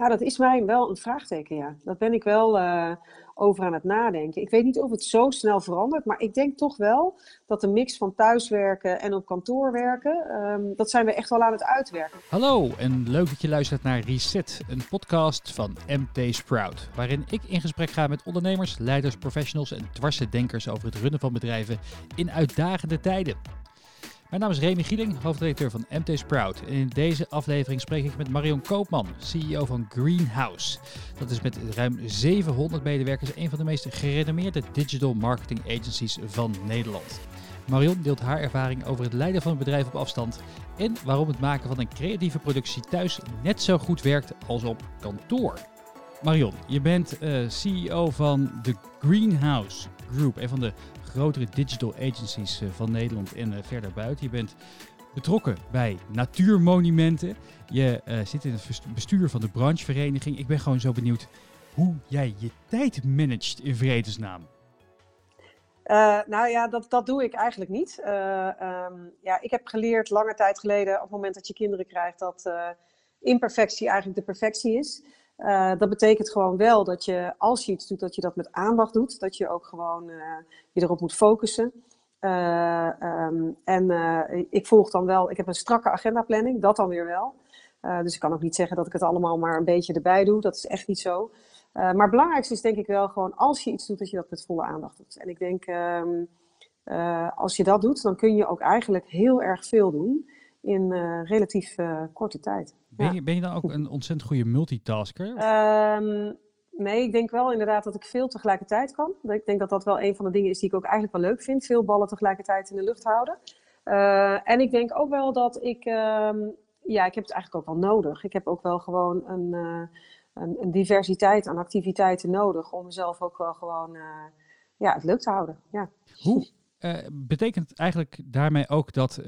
Ja, dat is mij wel een vraagteken, ja. Dat ben ik wel uh, over aan het nadenken. Ik weet niet of het zo snel verandert, maar ik denk toch wel dat de mix van thuiswerken en op kantoor werken, um, dat zijn we echt wel aan het uitwerken. Hallo en leuk dat je luistert naar Reset, een podcast van MT Sprout, waarin ik in gesprek ga met ondernemers, leiders, professionals en dwarsdenkers over het runnen van bedrijven in uitdagende tijden. Mijn naam is Remy Gieling, hoofdredacteur van MT Sprout. En in deze aflevering spreek ik met Marion Koopman, CEO van Greenhouse. Dat is met ruim 700 medewerkers een van de meest gerenommeerde digital marketing agencies van Nederland. Marion deelt haar ervaring over het leiden van een bedrijf op afstand en waarom het maken van een creatieve productie thuis net zo goed werkt als op kantoor. Marion, je bent eh, CEO van de Greenhouse Group, een van de grotere digital agencies eh, van Nederland en eh, verder buiten. Je bent betrokken bij natuurmonumenten. Je uh, zit in het bestuur van de branchevereniging. Ik ben gewoon zo benieuwd hoe jij je tijd managt in vredesnaam. Nou ja, dat, dat doe ik eigenlijk niet. Um, ja, ik heb geleerd lange tijd geleden, op het moment dat je kinderen krijgt, dat imperfectie eigenlijk de perfectie is. Uh, dat betekent gewoon wel dat je, als je iets doet, dat je dat met aandacht doet. Dat je ook gewoon uh, je erop moet focussen. Uh, um, en ik volg dan wel, ik heb een strakke agendaplanning, dat dan weer wel. dus ik kan ook niet zeggen dat ik het allemaal maar een beetje erbij doe. Dat is echt niet zo. maar het belangrijkste is denk ik wel gewoon, als je iets doet, dat je dat met volle aandacht doet. En ik denk, um, als je dat doet, dan kun je ook eigenlijk heel erg veel doen in relatief korte tijd. Ben, je, ben je dan ook een ontzettend goede multitasker? Um, nee, ik denk wel inderdaad dat ik veel tegelijkertijd kan. Ik denk dat dat wel een van de dingen is die ik ook eigenlijk wel leuk vind. Veel ballen tegelijkertijd in de lucht houden. Uh, en ik denk ook wel dat ik, um, ja, ik heb het eigenlijk ook wel nodig. Ik heb ook wel gewoon een, uh, een, een, diversiteit aan activiteiten nodig om mezelf ook wel gewoon uh, ja, het leuk te houden. Ja. Hoe betekent het eigenlijk daarmee ook dat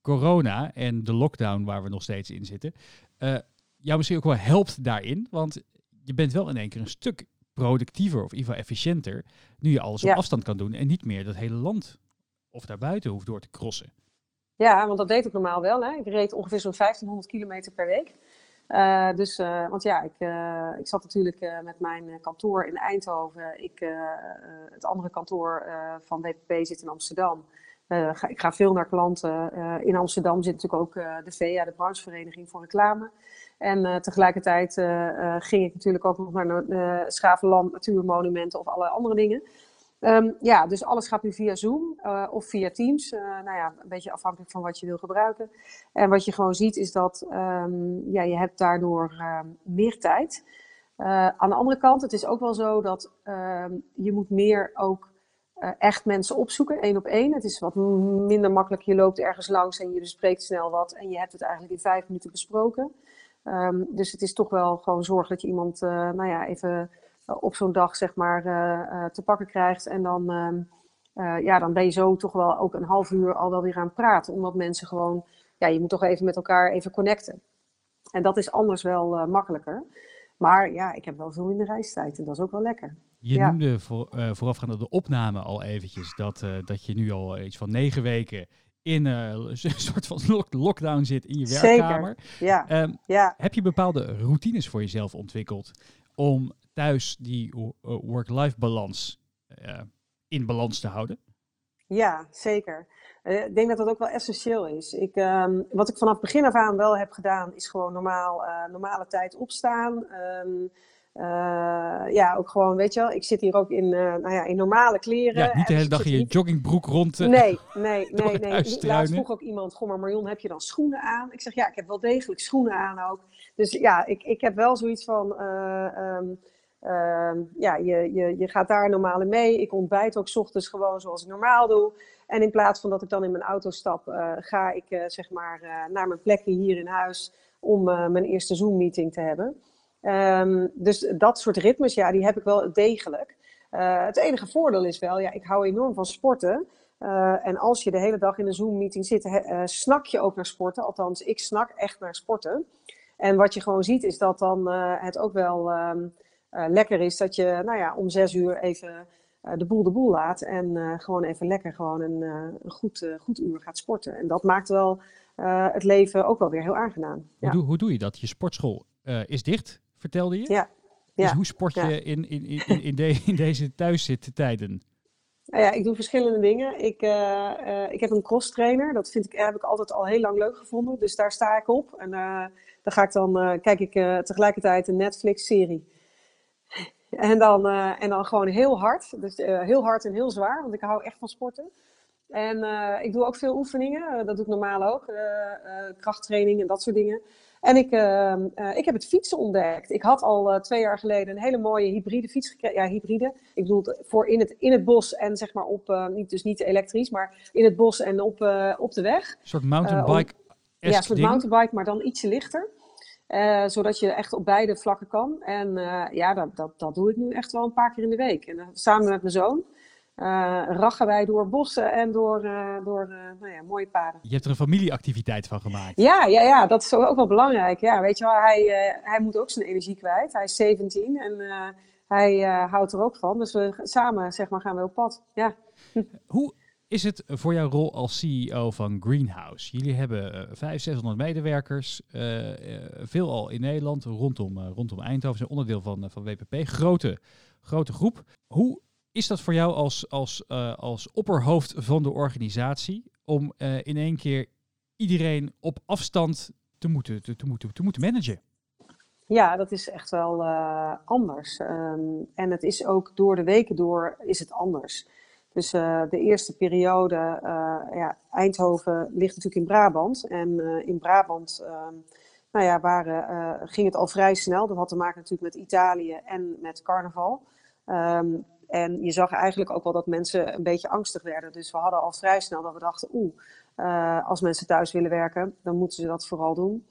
corona en de lockdown waar we nog steeds in zitten, uh, jou misschien ook wel helpt daarin. Want je bent wel in één keer een stuk productiever of in ieder geval efficiënter. Nu je alles op afstand kan doen en niet meer dat hele land of daarbuiten hoeft door te crossen. Ja, want dat deed ik normaal wel. Hè. Ik reed ongeveer zo'n 1500 kilometer per week. Uh, dus, uh, want ja, ik, uh, ik zat natuurlijk met mijn kantoor in Eindhoven. Ik, het andere kantoor van WPP zit in Amsterdam. Uh, ga, ik ga veel naar klanten. Uh, in Amsterdam zit natuurlijk ook uh, de VEA, de branchevereniging voor reclame. En tegelijkertijd ging ik natuurlijk ook nog naar Schavenland, Natuurmonumenten of alle andere dingen. Um, ja, dus alles gaat nu via Zoom of via Teams. nou ja, een beetje afhankelijk van wat je wil gebruiken. En wat je gewoon ziet is dat um, ja, je hebt daardoor uh, meer tijd. aan de andere kant, het is ook wel zo dat uh, je moet meer ook uh, echt mensen opzoeken, één op één. Het is wat minder makkelijk. Je loopt ergens langs en je bespreekt snel wat. En je hebt het eigenlijk in vijf minuten besproken. Um, dus het is toch wel gewoon zorgen dat je iemand, uh, nou ja, even uh, op zo'n dag, zeg maar, te pakken krijgt. En dan, um, ja, dan ben je zo toch wel ook een half uur al wel weer aan het praten. Omdat mensen gewoon, ja, je moet toch even met elkaar even connecten. En dat is anders wel makkelijker. Maar ja, ik heb wel veel minder reistijd en dat is ook wel lekker. Je noemde voor, uh, voorafgaande de opname al eventjes dat, uh, dat je nu al iets van negen weken in uh, een soort van lock lockdown zit in je werkkamer. Zeker. Ja. Um, ja. Heb je bepaalde routines voor jezelf ontwikkeld om thuis die work-life balans in balans te houden? Ja, zeker. ik denk dat dat ook wel essentieel is. Ik, um, wat ik vanaf begin af aan wel heb gedaan, is gewoon normaal, normale tijd opstaan. Um, uh, ja, ook gewoon, weet je wel, ik zit hier ook in, uh, nou ja, in normale kleren. Ja, niet de hele dag in je joggingbroek rond. Uh, nee, nee, nee. nee. Laatst vroeg ook iemand, goh maar Marion, heb je dan schoenen aan? Ik zeg, ja, ik heb wel degelijk schoenen aan ook. Dus ja, ik, ik heb wel zoiets van, um, um, ja, je, je, je gaat daar normaal in mee. Ik ontbijt ook s ochtends gewoon zoals ik normaal doe. En in plaats van dat ik dan in mijn auto stap, ga ik zeg maar naar mijn plekje hier in huis om mijn eerste Zoom-meeting te hebben. Um, dus dat soort ritmes, ja, die heb ik wel degelijk. Uh, het enige voordeel is wel, ja, ik hou enorm van sporten. Uh, en als je de hele dag in een Zoom-meeting zit, uh, snak je ook naar sporten. Althans, ik snak echt naar sporten. En wat je gewoon ziet, is dat dan het ook wel um, lekker is dat je, nou ja, om zes uur even de boel de boel laat. En gewoon even lekker gewoon een, een goed, goed uur gaat sporten. En dat maakt wel het leven ook wel weer heel aangenaam. Ja. Hoe, doe, hoe doe je dat? Je sportschool is dicht vertelde je? Ja. Dus hoe sport je ja. in, in, in, in, de, in deze thuiszittijden? Nou ja, ik doe verschillende dingen. Ik, uh, uh, ik heb een cross trainer. Dat vind ik, heb ik altijd al heel lang leuk gevonden. Dus daar sta ik op. En uh, dan ga ik dan, kijk ik tegelijkertijd een Netflix-serie. En dan, en dan gewoon heel hard. Dus heel hard en heel zwaar, want ik hou echt van sporten. En ik doe ook veel oefeningen. dat doe ik normaal ook. krachttraining en dat soort dingen. En ik, uh, uh, ik heb het fietsen ontdekt. Ik had al uh, twee jaar geleden een hele mooie hybride fiets gekregen. Ja, hybride. Ik bedoel, voor in het, in het bos en zeg maar op, niet, dus niet elektrisch, maar in het bos en op, op de weg. Een soort mountainbike. ja, een soort ding. mountainbike, maar dan ietsje lichter. zodat je echt op beide vlakken kan. En ja, dat, dat, dat doe ik nu echt wel een paar keer in de week. En samen met mijn zoon. Uh, rachen wij door bossen en door, uh, door uh, nou ja, mooie paden. Je hebt er een familieactiviteit van gemaakt. Ja, ja, ja dat is ook wel belangrijk. Ja, weet je wel, hij, hij moet ook zijn energie kwijt. Hij is 17 en hij houdt er ook van. Dus we samen zeg maar, gaan we op pad. Ja. Hoe is het voor jouw rol als CEO van Greenhouse? Jullie hebben 500, 600 medewerkers, veelal in Nederland, rondom, rondom Eindhoven, zijn onderdeel van, van WPP. Grote, grote groep. Hoe is dat voor jou als, als, uh, als opperhoofd van de organisatie om uh, in één keer iedereen op afstand te moeten, te, te moeten, te moeten managen? Ja, dat is echt wel uh, anders. Um, en het is ook door de weken door is het anders. Dus de eerste periode, ja, Eindhoven ligt natuurlijk in Brabant. En in Brabant um, nou ja, waren, ging het al vrij snel. Dat had te maken natuurlijk met Italië en met carnaval. Um, en je zag eigenlijk ook wel dat mensen een beetje angstig werden. Dus we hadden al vrij snel dat we dachten, oeh, uh, als mensen thuis willen werken, dan moeten ze dat vooral doen.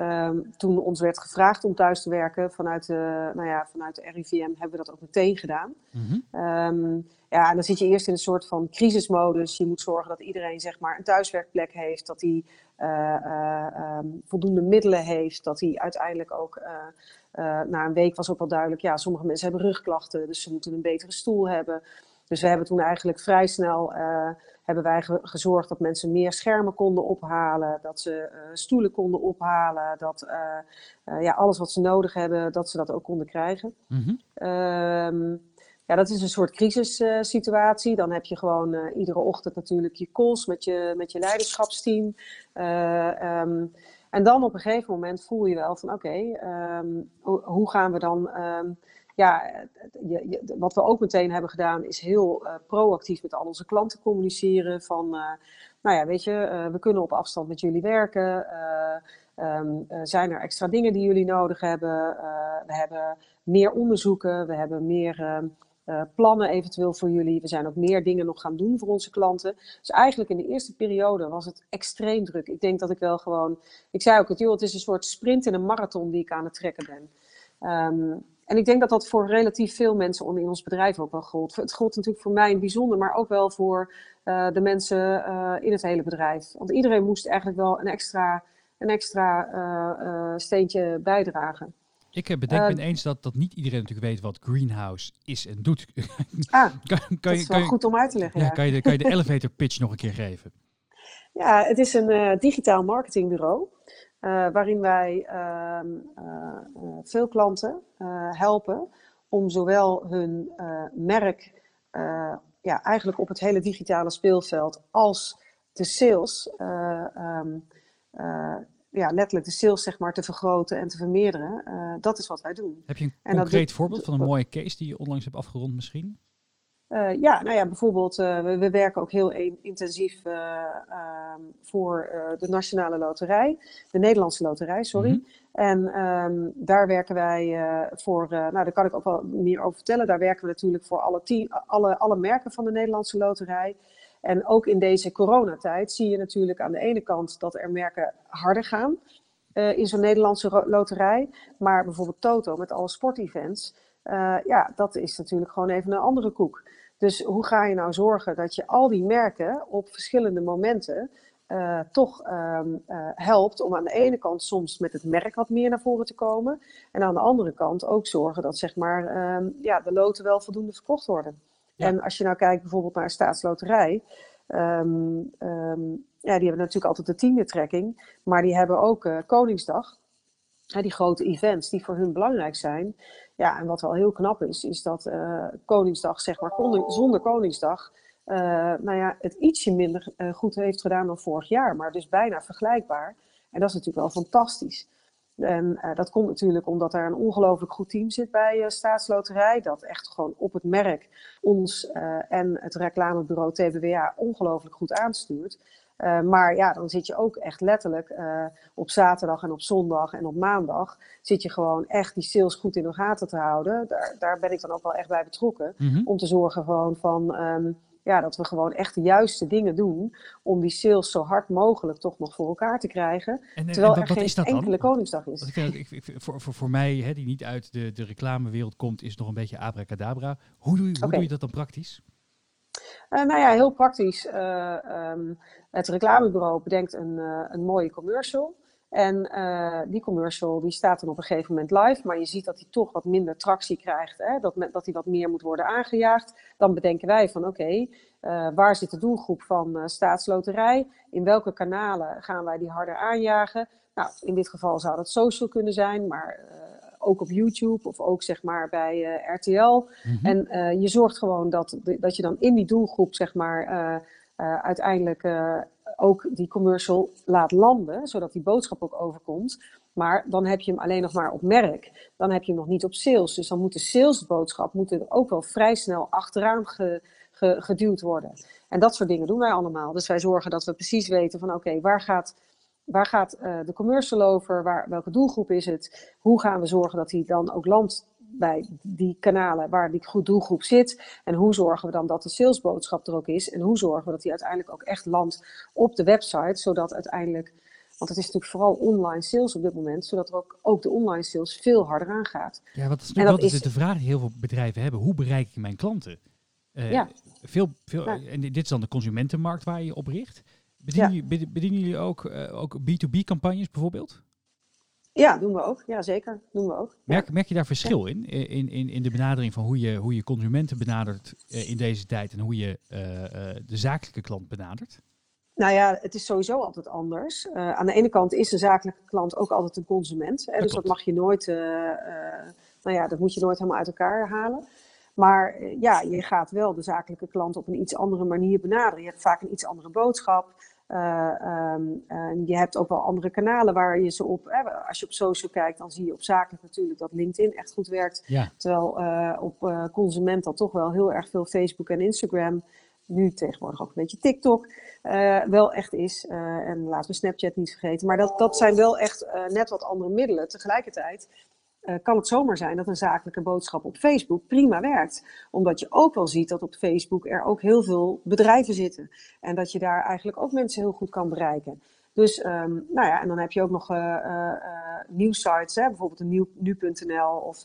Um, toen ons werd gevraagd om thuis te werken vanuit de, nou ja, vanuit de RIVM, hebben we dat ook meteen gedaan. Mm -hmm. um, ja, en dan zit je eerst in een soort van crisismodus. Je moet zorgen dat iedereen zeg maar, een thuiswerkplek heeft, dat hij uh, uh, um, voldoende middelen heeft, dat hij uiteindelijk ook uh, na een week was ook wel duidelijk, ja, sommige mensen hebben rugklachten, dus ze moeten een betere stoel hebben. Dus we hebben toen eigenlijk vrij snel hebben wij ge gezorgd dat mensen meer schermen konden ophalen, dat ze uh, stoelen konden ophalen, dat ja, alles wat ze nodig hebben, dat ze dat ook konden krijgen. Mm -hmm. um, ja, dat is een soort crisissituatie. Dan heb je gewoon iedere ochtend natuurlijk je calls met je, met je leiderschapsteam. Um, en dan op een gegeven moment voel je wel van oké, okay, um, hoe, hoe, gaan we dan. Um, ja, wat we ook meteen hebben gedaan is heel uh, proactief met al onze klanten communiceren. Van, uh, nou ja, weet je, uh, we kunnen op afstand met jullie werken. Um, zijn er extra dingen die jullie nodig hebben? we hebben meer onderzoeken, we hebben meer uh, plannen eventueel voor jullie. We zijn ook meer dingen nog gaan doen voor onze klanten. Dus eigenlijk in de eerste periode was het extreem druk. Ik denk dat ik wel gewoon. Ik zei ook, het, joh, het is een soort sprint en een marathon die ik aan het trekken ben. Um, en ik denk dat dat voor relatief veel mensen in ons bedrijf ook wel gold. Het gold natuurlijk voor mij in het bijzonder, maar ook wel voor uh, de mensen uh, in het hele bedrijf. Want iedereen moest eigenlijk wel een extra, een extra uh, steentje bijdragen. Ik bedenk me ineens dat, dat niet iedereen natuurlijk weet wat Greenhouse is en doet. Ah, kan, kan dat je, is wel kan goed om uit te leggen. Ja, ja. Kan, je de, kan je de elevator pitch nog een keer geven? Ja, het is een digitaal marketingbureau. Uh, waarin wij uh, veel klanten helpen om zowel hun merk ja, eigenlijk op het hele digitale speelveld als de sales um, ja, letterlijk de sales zeg maar, te vergroten en te vermeerderen. Uh, dat is wat wij doen. Heb je een en concreet dat, voorbeeld van een mooie case die je onlangs hebt afgerond misschien? Uh, ja, nou ja, bijvoorbeeld, uh, we, we, werken ook heel een, intensief voor de Nationale Loterij, de Nederlandse Loterij, sorry. Mm -hmm. En um, daar werken wij voor, nou daar kan ik ook wel meer over vertellen, daar werken we natuurlijk voor alle, team, alle, alle merken van de Nederlandse Loterij. En ook in deze coronatijd zie je natuurlijk aan de ene kant dat er merken harder gaan in zo'n Nederlandse loterij. Maar bijvoorbeeld Toto met alle sportevents, uh, ja, dat is natuurlijk gewoon even een andere koek. Dus hoe ga je nou zorgen dat je al die merken op verschillende momenten uh, toch um, helpt om aan de ene kant soms met het merk wat meer naar voren te komen. En aan de andere kant ook zorgen dat zeg maar, um, ja, de loten wel voldoende verkocht worden. Ja. En als je nou kijkt bijvoorbeeld naar een staatsloterij. Um, ja, die hebben natuurlijk altijd de tiende trekking. Maar die hebben ook uh, Koningsdag. die grote events die voor hun belangrijk zijn. Ja, en wat wel heel knap is, is dat Koningsdag, zeg maar, zonder Koningsdag, nou ja, het ietsje minder goed heeft gedaan dan vorig jaar, maar dus bijna vergelijkbaar. En dat is natuurlijk wel fantastisch. En dat komt natuurlijk omdat er een ongelooflijk goed team zit bij Staatsloterij. Dat echt gewoon op het merk ons en het reclamebureau TBWA ongelooflijk goed aanstuurt. Maar ja, dan zit je ook echt letterlijk op zaterdag en op zondag en op maandag. Zit je gewoon echt die sales goed in de gaten te houden. Daar, daar ben ik dan ook wel echt bij betrokken. Mm -hmm. Om te zorgen gewoon van. Um, ja, dat we gewoon echt de juiste dingen doen om die sales zo hard mogelijk toch nog voor elkaar te krijgen. En, terwijl er geen enkele Koningsdag is. Ik vind, ik, ik, voor, voor, voor mij, hè, die niet uit de, de reclamewereld komt, is nog een beetje abracadabra. Hoe doe je, hoe okay. doe je dat dan praktisch? Uh, nou ja, heel praktisch. Uh, um, het reclamebureau bedenkt een, uh, een mooie commercial. En die commercial die staat dan op een gegeven moment live, maar je ziet dat hij toch wat minder tractie krijgt, hè? Dat, dat hij wat meer moet worden aangejaagd. Dan bedenken wij van oké, okay, waar zit de doelgroep van staatsloterij? In welke kanalen gaan wij die harder aanjagen? Nou, in dit geval zou dat social kunnen zijn, maar ook op YouTube of ook zeg maar bij RTL. Mm -hmm. En je zorgt gewoon dat, dat je dan in die doelgroep zeg maar uiteindelijk ook die commercial laat landen, zodat die boodschap ook overkomt. Maar dan heb je hem alleen nog maar op merk. Dan heb je hem nog niet op sales. Dus dan moet de salesboodschap moet er ook wel vrij snel achteraan ge, ge, geduwd worden. En dat soort dingen doen wij allemaal. Dus wij zorgen dat we precies weten van oké, waar gaat, waar gaat uh, de commercial over? Waar, welke doelgroep is het? Hoe gaan we zorgen dat die dan ook landt bij die kanalen waar die goed doelgroep zit. En hoe zorgen we dan dat de salesboodschap er ook is. En hoe zorgen we dat die uiteindelijk ook echt landt op de website. Zodat uiteindelijk, want het is natuurlijk vooral online sales op dit moment. Zodat er ook, ook de online sales veel harder aangaat. Ja, is nu dat is de vraag die heel veel bedrijven hebben. Hoe bereik ik mijn klanten? Uh, ja. Veel, veel, ja. En dit is dan de consumentenmarkt waar je op richt. Bedienen, ja. bedienen jullie ook, uh, ook B2B campagnes bijvoorbeeld? Ja, doen we ook. Ja, zeker. Doen we ook. Merk, merk je daar verschil in? In, in? in de benadering van hoe je, hoe je consumenten benadert uh, in deze tijd en hoe je uh, de zakelijke klant benadert? Nou ja, het is sowieso altijd anders. aan de ene kant is de zakelijke klant ook altijd een consument. Hè, dat dus klopt. dat mag je nooit, nou ja, dat moet je nooit helemaal uit elkaar halen. Maar ja, je gaat wel de zakelijke klant op een iets andere manier benaderen. Je hebt vaak een iets andere boodschap. Uh, um, uh, je hebt ook wel andere kanalen waar je ze op. Eh, als je op social kijkt, dan zie je op zakelijk natuurlijk dat LinkedIn echt goed werkt. Ja. Terwijl uh, op consument dat toch wel heel erg veel Facebook en Instagram. Nu tegenwoordig ook een beetje TikTok. wel echt is. en laten we Snapchat niet vergeten. Maar dat, dat zijn wel echt net wat andere middelen. Tegelijkertijd uh, kan het zomaar zijn dat een zakelijke boodschap op Facebook prima werkt. Omdat je ook wel ziet dat op Facebook er ook heel veel bedrijven zitten. En dat je daar eigenlijk ook mensen heel goed kan bereiken. Dus, um, nou ja, en dan heb je ook nog uh, uh, nieuwsites, hè, bijvoorbeeld nu.nl of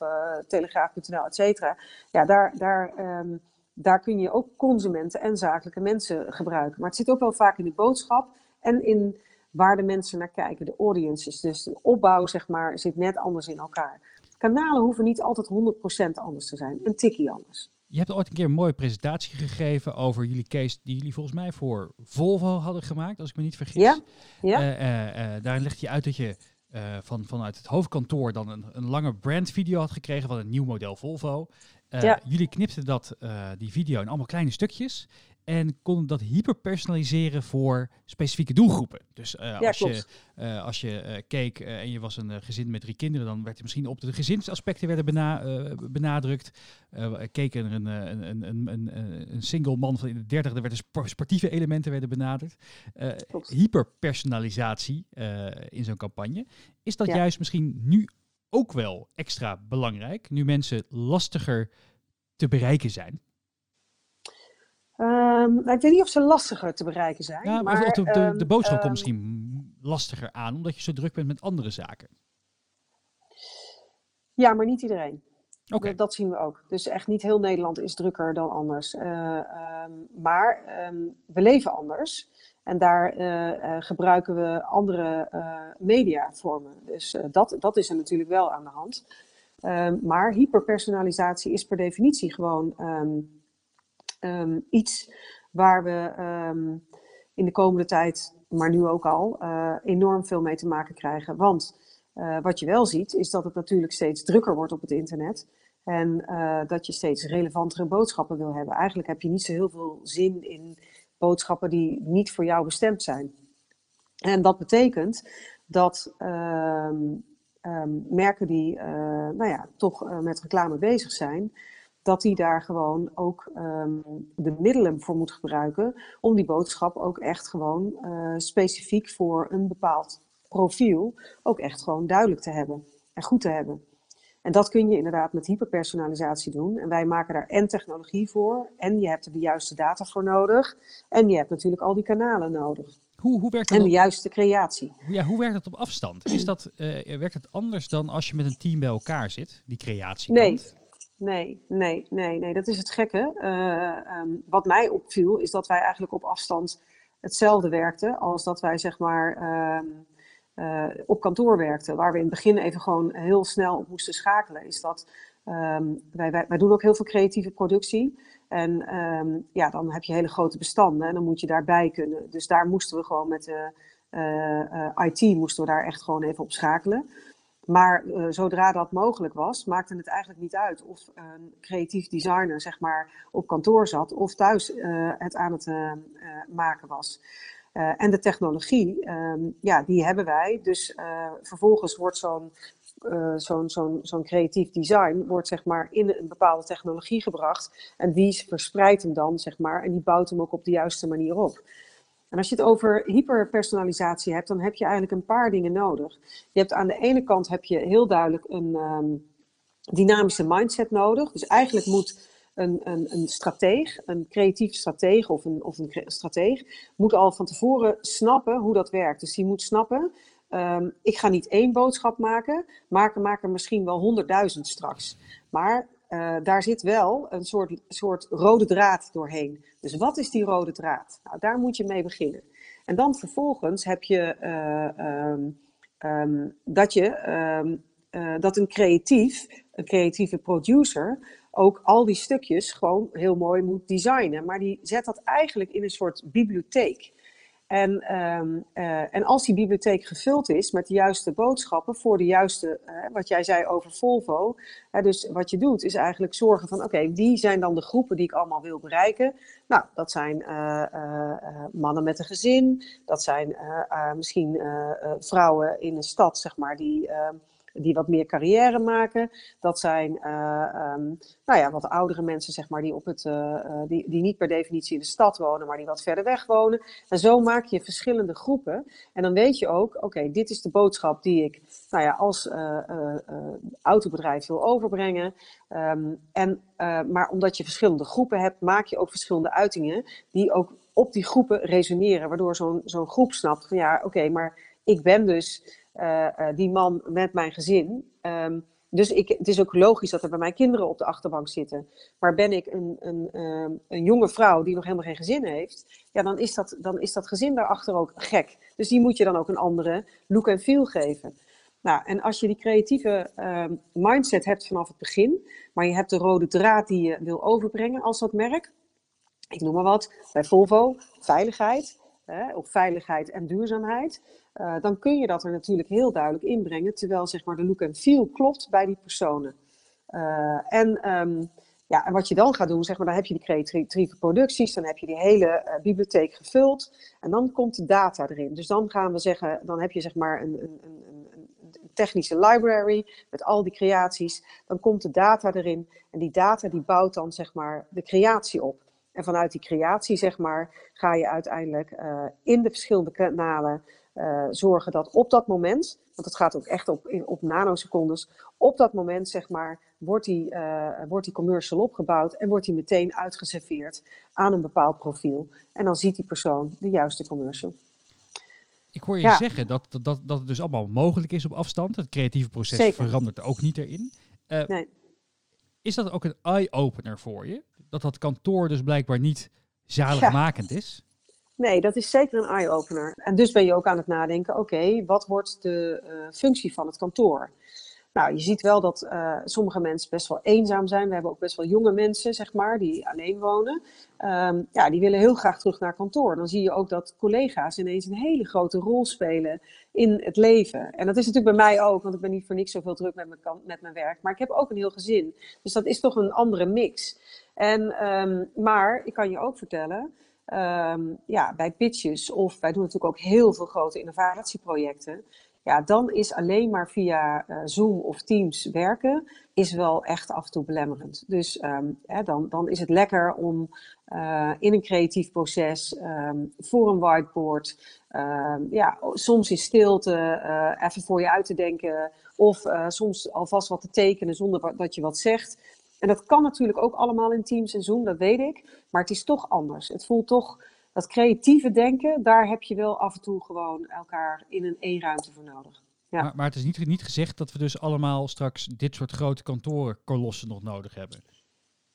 telegraaf.nl, et cetera. Ja, daar, daar, um, daar kun je ook consumenten en zakelijke mensen gebruiken. Maar het zit ook wel vaak in de boodschap en in waar de mensen naar kijken, de audiences. Dus de opbouw, zeg maar, zit net anders in elkaar. Kanalen hoeven niet altijd 100% anders te zijn, een tikkie anders. Je hebt ooit een keer een mooie presentatie gegeven over jullie case die jullie volgens mij voor Volvo hadden gemaakt, als ik me niet vergis. Ja, ja. Uh, uh, uh, daarin leg je uit dat je van, vanuit het hoofdkantoor dan een, een lange brandvideo had gekregen van een nieuw model Volvo. Ja. Jullie knipten dat, die video in allemaal kleine stukjes en konden dat hyperpersonaliseren voor specifieke doelgroepen. Dus uh, ja, als, je, uh, als je uh, keek en je was een gezin met drie kinderen, dan werd er misschien op de gezinsaspecten werden bena benadrukt. keken er een, een, een, een, een single man van in de dertig, er werden sportieve elementen werden benaderd. hyperpersonalisatie in zo'n campagne. Is dat ja. juist misschien nu ook wel extra belangrijk, nu mensen lastiger te bereiken zijn? Um, ik weet niet of ze lastiger te bereiken zijn. Ja, maar, de, de, de boodschap komt misschien lastiger aan, omdat je zo druk bent met andere zaken. Ja, maar niet iedereen. Okay. Dat, dat, zien we ook. Dus echt niet heel Nederland is drukker dan anders. Uh, um, maar we leven anders. En daar uh, uh, gebruiken we andere mediavormen. Dus dat, dat is er natuurlijk wel aan de hand. maar hyperpersonalisatie is per definitie gewoon um, iets waar we um, in de komende tijd, maar nu ook al, uh, enorm veel mee te maken krijgen. Want wat je wel ziet, is dat het natuurlijk steeds drukker wordt op het internet. En dat je steeds relevantere boodschappen wil hebben. Eigenlijk heb je niet zo heel veel zin in boodschappen die niet voor jou bestemd zijn. En dat betekent dat ehm, ehm, merken die nou ja, toch met reclame bezig zijn, dat die daar gewoon ook ehm, de middelen voor moet gebruiken om die boodschap ook echt gewoon uh, specifiek voor een bepaald profiel ook echt gewoon duidelijk te hebben en goed te hebben. En dat kun je inderdaad met hyperpersonalisatie doen. En wij maken daar en technologie voor, en je hebt er de juiste data voor nodig, en je hebt natuurlijk al die kanalen nodig. Hoe, hoe werkt dat en de juiste creatie. Ja, hoe werkt dat op afstand? Is dat, uh, werkt het anders dan als je met een team bij elkaar zit, die creatie? Nee, Nee, nee, nee, nee, dat is het gekke. Uh, um, wat mij opviel is dat wij eigenlijk op afstand hetzelfde werkten als dat wij zeg maar uh, uh, op kantoor werkten. Waar we in het begin even gewoon heel snel op moesten schakelen. Is dat um, wij, wij, wij, doen ook heel veel creatieve productie. En ja, dan heb je hele grote bestanden en dan moet je daarbij kunnen. Dus daar moesten we gewoon met de IT moesten we daar echt gewoon even op schakelen. Maar uh, zodra dat mogelijk was, maakte het eigenlijk niet uit of een creatief designer zeg maar, op kantoor zat of thuis uh, het aan het uh, maken was. en de technologie, um, ja, die hebben wij. Dus vervolgens wordt zo'n zo'n zo'n zo'n creatief design wordt, zeg maar, in een bepaalde technologie gebracht. En die verspreidt hem dan, zeg maar, en die bouwt hem ook op de juiste manier op. Als je het over hyperpersonalisatie hebt, dan heb je eigenlijk een paar dingen nodig. Je hebt aan de ene kant heb je heel duidelijk een um, dynamische mindset nodig. Dus eigenlijk moet een, een, een strateeg, een creatief strateeg of een, of een strateeg, moet al van tevoren snappen hoe dat werkt. Dus die moet snappen, um, ik ga niet één boodschap maken, maar maak er misschien wel honderdduizend straks. Maar uh, daar zit wel een soort, soort rode draad doorheen. Dus wat is die rode draad? Nou, daar moet je mee beginnen. En dan vervolgens heb je uh, um, um, dat, je, um, uh, dat een creatief, een creatieve producer, ook al die stukjes gewoon heel mooi moet designen. Maar die zet dat eigenlijk in een soort bibliotheek. En, um, uh, en als die bibliotheek gevuld is met de juiste boodschappen voor de juiste, uh, wat jij zei over Volvo. Dus wat je doet is eigenlijk zorgen van, oké, wie zijn dan de groepen die ik allemaal wil bereiken? Nou, dat zijn mannen met een gezin, dat zijn misschien vrouwen in een stad, zeg maar, die ehm, die wat meer carrière maken. Dat zijn uh, um, nou ja, wat oudere mensen, zeg maar, die, op het, uh, die, die niet per definitie in de stad wonen, maar die wat verder weg wonen. En zo maak je verschillende groepen. En dan weet je ook, oké, dit is de boodschap die ik nou ja, als autobedrijf wil overbrengen. Um, en, maar omdat je verschillende groepen hebt, maak je ook verschillende uitingen die ook op die groepen resoneren. Waardoor zo'n zo'n groep snapt van ja, oké, maar ik ben dus uh, uh, die man met mijn gezin. Um, dus ik, het is ook logisch dat er bij mijn kinderen op de achterbank zitten. Maar ben ik een, een, um, een jonge vrouw die nog helemaal geen gezin heeft, ja, dan is, dat, dan is dat gezin daarachter ook gek. Dus die moet je dan ook een andere look en feel geven. Nou, en als je die creatieve um, mindset hebt vanaf het begin, maar je hebt de rode draad die je wil overbrengen als dat merk, ik noem maar wat, bij Volvo, veiligheid, hè, of veiligheid en duurzaamheid. Uh, dan kun je dat er natuurlijk heel duidelijk inbrengen, terwijl zeg maar, de look en feel klopt bij die personen. Uh, en, um, ja, en wat je dan gaat doen, zeg maar, dan heb je die creatieve producties, dan heb je die hele uh, bibliotheek gevuld en dan komt de data erin. Dus dan gaan we zeggen, dan heb je zeg maar een, een, een, een technische library met al die creaties, dan komt de data erin en die data die bouwt dan zeg maar de creatie op. En vanuit die creatie, zeg maar, ga je uiteindelijk in de verschillende kanalen uh, zorgen dat op dat moment, want het gaat ook echt op, in, op nanosecondes, op dat moment, zeg maar, wordt die, uh, wordt die commercial opgebouwd en wordt die meteen uitgeserveerd aan een bepaald profiel. En dan ziet die persoon de juiste commercial. Ik hoor je ja. zeggen dat, dat, dat het dus allemaal mogelijk is op afstand. Het creatieve proces Zeker. verandert ook niet erin. Uh, nee. Is dat ook een eye-opener voor je? Dat dat kantoor dus blijkbaar niet zaligmakend ja. is? Nee, dat is zeker een eye-opener. En dus ben je ook aan het nadenken, oké, wat wordt de uh, functie van het kantoor? Nou, je ziet wel dat uh, sommige mensen best wel eenzaam zijn. We hebben ook best wel jonge mensen, zeg maar, die alleen wonen. Um, ja, die willen heel graag terug naar kantoor. Dan zie je ook dat collega's ineens een hele grote rol spelen in het leven. En dat is natuurlijk bij mij ook, want ik ben niet voor niks zoveel druk met mijn, met mijn werk. Maar ik heb ook een heel gezin. Dus dat is toch een andere mix. En, um, maar ik kan je ook vertellen, um, ja, bij pitches of wij doen natuurlijk ook heel veel grote innovatieprojecten ja, dan is alleen maar via uh, Zoom of Teams werken, is wel echt af en toe belemmerend. Dus um, hè, dan, dan is het lekker om uh, in een creatief proces, um, voor een whiteboard, ja, soms in stilte uh, even voor je uit te denken, of soms alvast wat te tekenen zonder dat je wat zegt. En dat kan natuurlijk ook allemaal in Teams en dat weet ik, maar het is toch anders. Het voelt toch dat creatieve denken, daar heb je wel af en toe gewoon elkaar in een één ruimte voor nodig. Ja. Maar, maar, het is niet, niet gezegd dat we dus allemaal straks dit soort grote kantoorkolossen nog nodig hebben.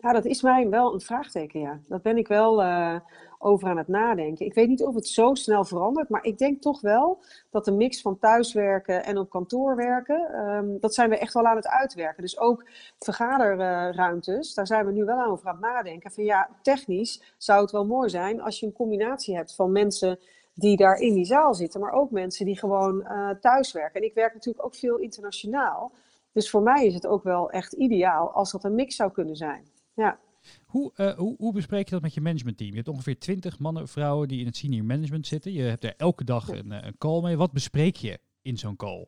Ja, dat is mij wel een vraagteken, ja. Dat ben ik wel uh, over aan het nadenken. Ik weet niet of het zo snel verandert, maar ik denk toch wel dat de mix van thuiswerken en op kantoor werken, um, dat zijn we echt wel aan het uitwerken. Dus ook vergaderruimtes, daar zijn we nu wel aan over aan het nadenken. Van ja, technisch zou het wel mooi zijn als je een combinatie hebt van mensen die daar in die zaal zitten, maar ook mensen die gewoon uh, thuiswerken. En ik werk natuurlijk ook veel internationaal. Dus voor mij is het ook wel echt ideaal als dat een mix zou kunnen zijn. Ja. Hoe, uh, hoe, hoe, bespreek je dat met je managementteam? Je hebt ongeveer 20 mannen en vrouwen die in het senior management zitten. Je hebt er elke dag een, eh, een call mee. Wat bespreek je in zo'n call?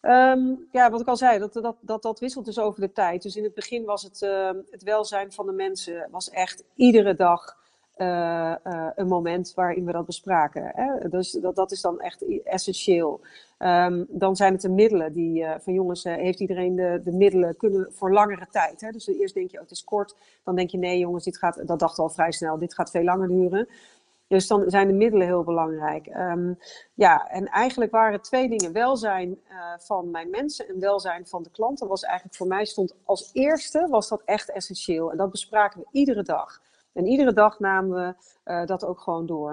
Um, ja, wat ik al zei, dat, dat, dat, dat wisselt dus over de tijd. Dus in het begin was het, uh, het welzijn van de mensen was echt iedere dag uh, uh, een moment waarin we dat bespraken. Hè? Dus dat, dat is dan echt essentieel. Um, dan zijn het de middelen die uh, van jongens, heeft iedereen de, de middelen kunnen voor langere tijd. Hè? Dus eerst denk je, oh, het is kort. Dan denk je, nee jongens, dit gaat, dat dacht al vrij snel, dit gaat veel langer duren. Dus dan zijn de middelen heel belangrijk. Um, ja, en eigenlijk waren twee dingen. Welzijn van mijn mensen en welzijn van de klanten was eigenlijk voor mij stond als eerste, was dat echt essentieel. En dat bespraken we iedere dag. En iedere dag namen we uh, dat ook gewoon door.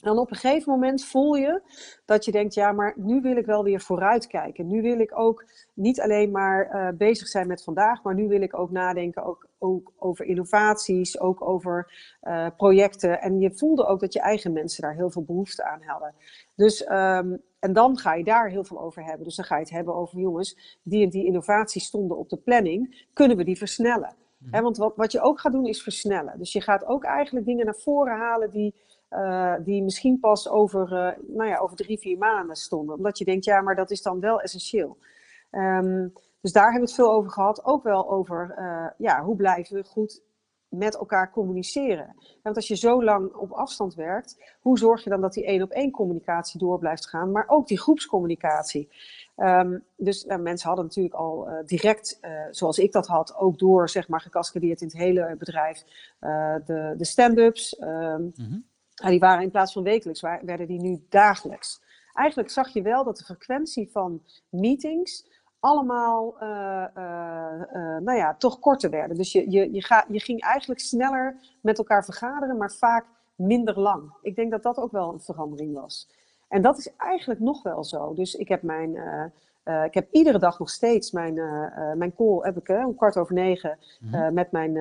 En dan op een gegeven moment voel je dat je denkt, ja, maar nu wil ik wel weer vooruitkijken. Nu wil ik ook niet alleen maar uh, bezig zijn met vandaag, maar nu wil ik ook nadenken ook, ook over innovaties, ook over uh, projecten. En je voelde ook dat je eigen mensen daar heel veel behoefte aan hadden. Dus, um, en dan ga je daar heel veel over hebben. Dus dan ga je het hebben over, jongens, die die innovaties stonden op de planning. Kunnen we die versnellen? Want wat, wat je ook gaat doen is versnellen. Dus je gaat ook eigenlijk dingen naar voren halen die, uh, die misschien pas over, uh, nou ja, over drie, vier maanden stonden. Omdat je denkt, ja, maar dat is dan wel essentieel. Um, dus daar hebben we het veel over gehad. Ook wel over, uh, ja, hoe blijven we goed met elkaar communiceren. Want als je zo lang op afstand werkt, hoe zorg je dan dat die één op één communicatie door blijft gaan, maar ook die groepscommunicatie. Um, dus mensen hadden natuurlijk al uh, direct, uh, zoals ik dat had, ook door, zeg maar, gecascadeerd in het hele bedrijf, de, de stand-ups. Um, mm-hmm. die waren in plaats van wekelijks, werden die nu dagelijks. Eigenlijk zag je wel dat de frequentie van meetings allemaal, nou ja, toch korter werden. Dus je, je, je, ga, je ging eigenlijk sneller met elkaar vergaderen, maar vaak minder lang. Ik denk dat dat ook wel een verandering was. En dat is eigenlijk nog wel zo. Dus ik heb mijn. Uh, uh, ik heb iedere dag nog steeds mijn, uh, mijn call heb ik, om kwart over negen mm-hmm. met, mijn,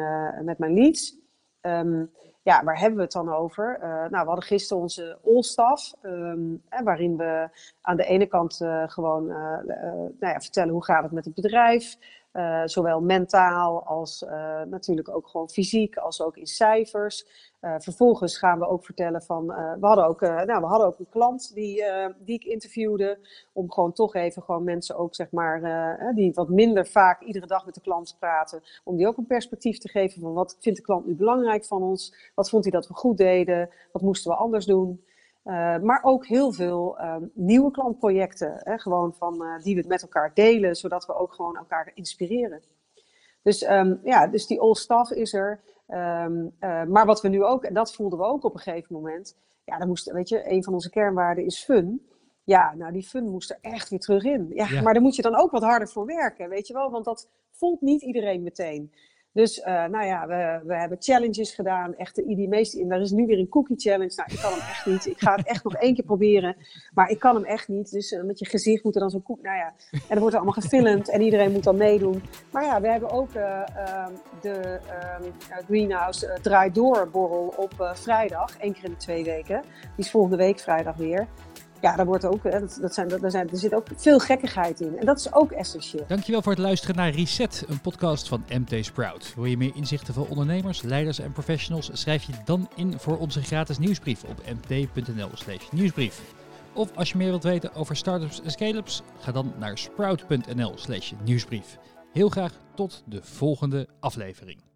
met mijn leads. Um, ja, waar hebben we het dan over? nou, we hadden gisteren onze all-staff, um, waarin we aan de ene kant gewoon nou ja, vertellen hoe gaat het met het bedrijf. Uh, zowel mentaal als uh, natuurlijk ook gewoon fysiek, als ook in cijfers. Uh, vervolgens gaan we ook vertellen van, we, hadden ook, nou, we hadden ook een klant die, die ik interviewde, om gewoon toch even gewoon mensen ook zeg maar, die wat minder vaak iedere dag met de klant praten, om die ook een perspectief te geven van wat vindt de klant nu belangrijk van ons, wat vond hij dat we goed deden, wat moesten we anders doen. Uh, maar ook heel veel uh, nieuwe klantprojecten, hè, gewoon van, uh, die we met elkaar delen, zodat we ook gewoon elkaar inspireren. Dus um, ja, dus die all staff is er. Um, maar wat we nu ook, en dat voelden we ook op een gegeven moment, ja, dan moest, weet je, een van onze kernwaarden is fun. Ja, nou die fun moest er echt weer terug in. Ja, ja. Maar daar moet je dan ook wat harder voor werken, weet je wel, want dat voelt niet iedereen meteen. Dus uh, nou ja, we, we hebben challenges gedaan. Echt de, die er is nu weer een cookie challenge. Nou, ik kan hem echt niet. Ik ga het echt nog één keer proberen. Maar ik kan hem echt niet. Dus uh, met je gezicht moet er dan zo'n koek. Nou ja, en er wordt allemaal gefilmd en iedereen moet dan meedoen. Maar ja, we hebben ook uh, de um, Greenhouse Draai Door borrel op vrijdag. één keer in de twee weken. Die is volgende week vrijdag weer ja, daar, wordt ook, dat, dat zijn, dat, zijn, er zit ook veel gekkigheid in. En dat is ook essentieel. Dankjewel voor het luisteren naar Reset, een podcast van MT Sprout. Wil je meer inzichten van ondernemers, leiders en professionals? Schrijf je dan in voor onze gratis nieuwsbrief op mt.nl slash nieuwsbrief. Of als je meer wilt weten over startups en scale-ups, ga dan naar sprout.nl slash nieuwsbrief. Heel graag tot de volgende aflevering.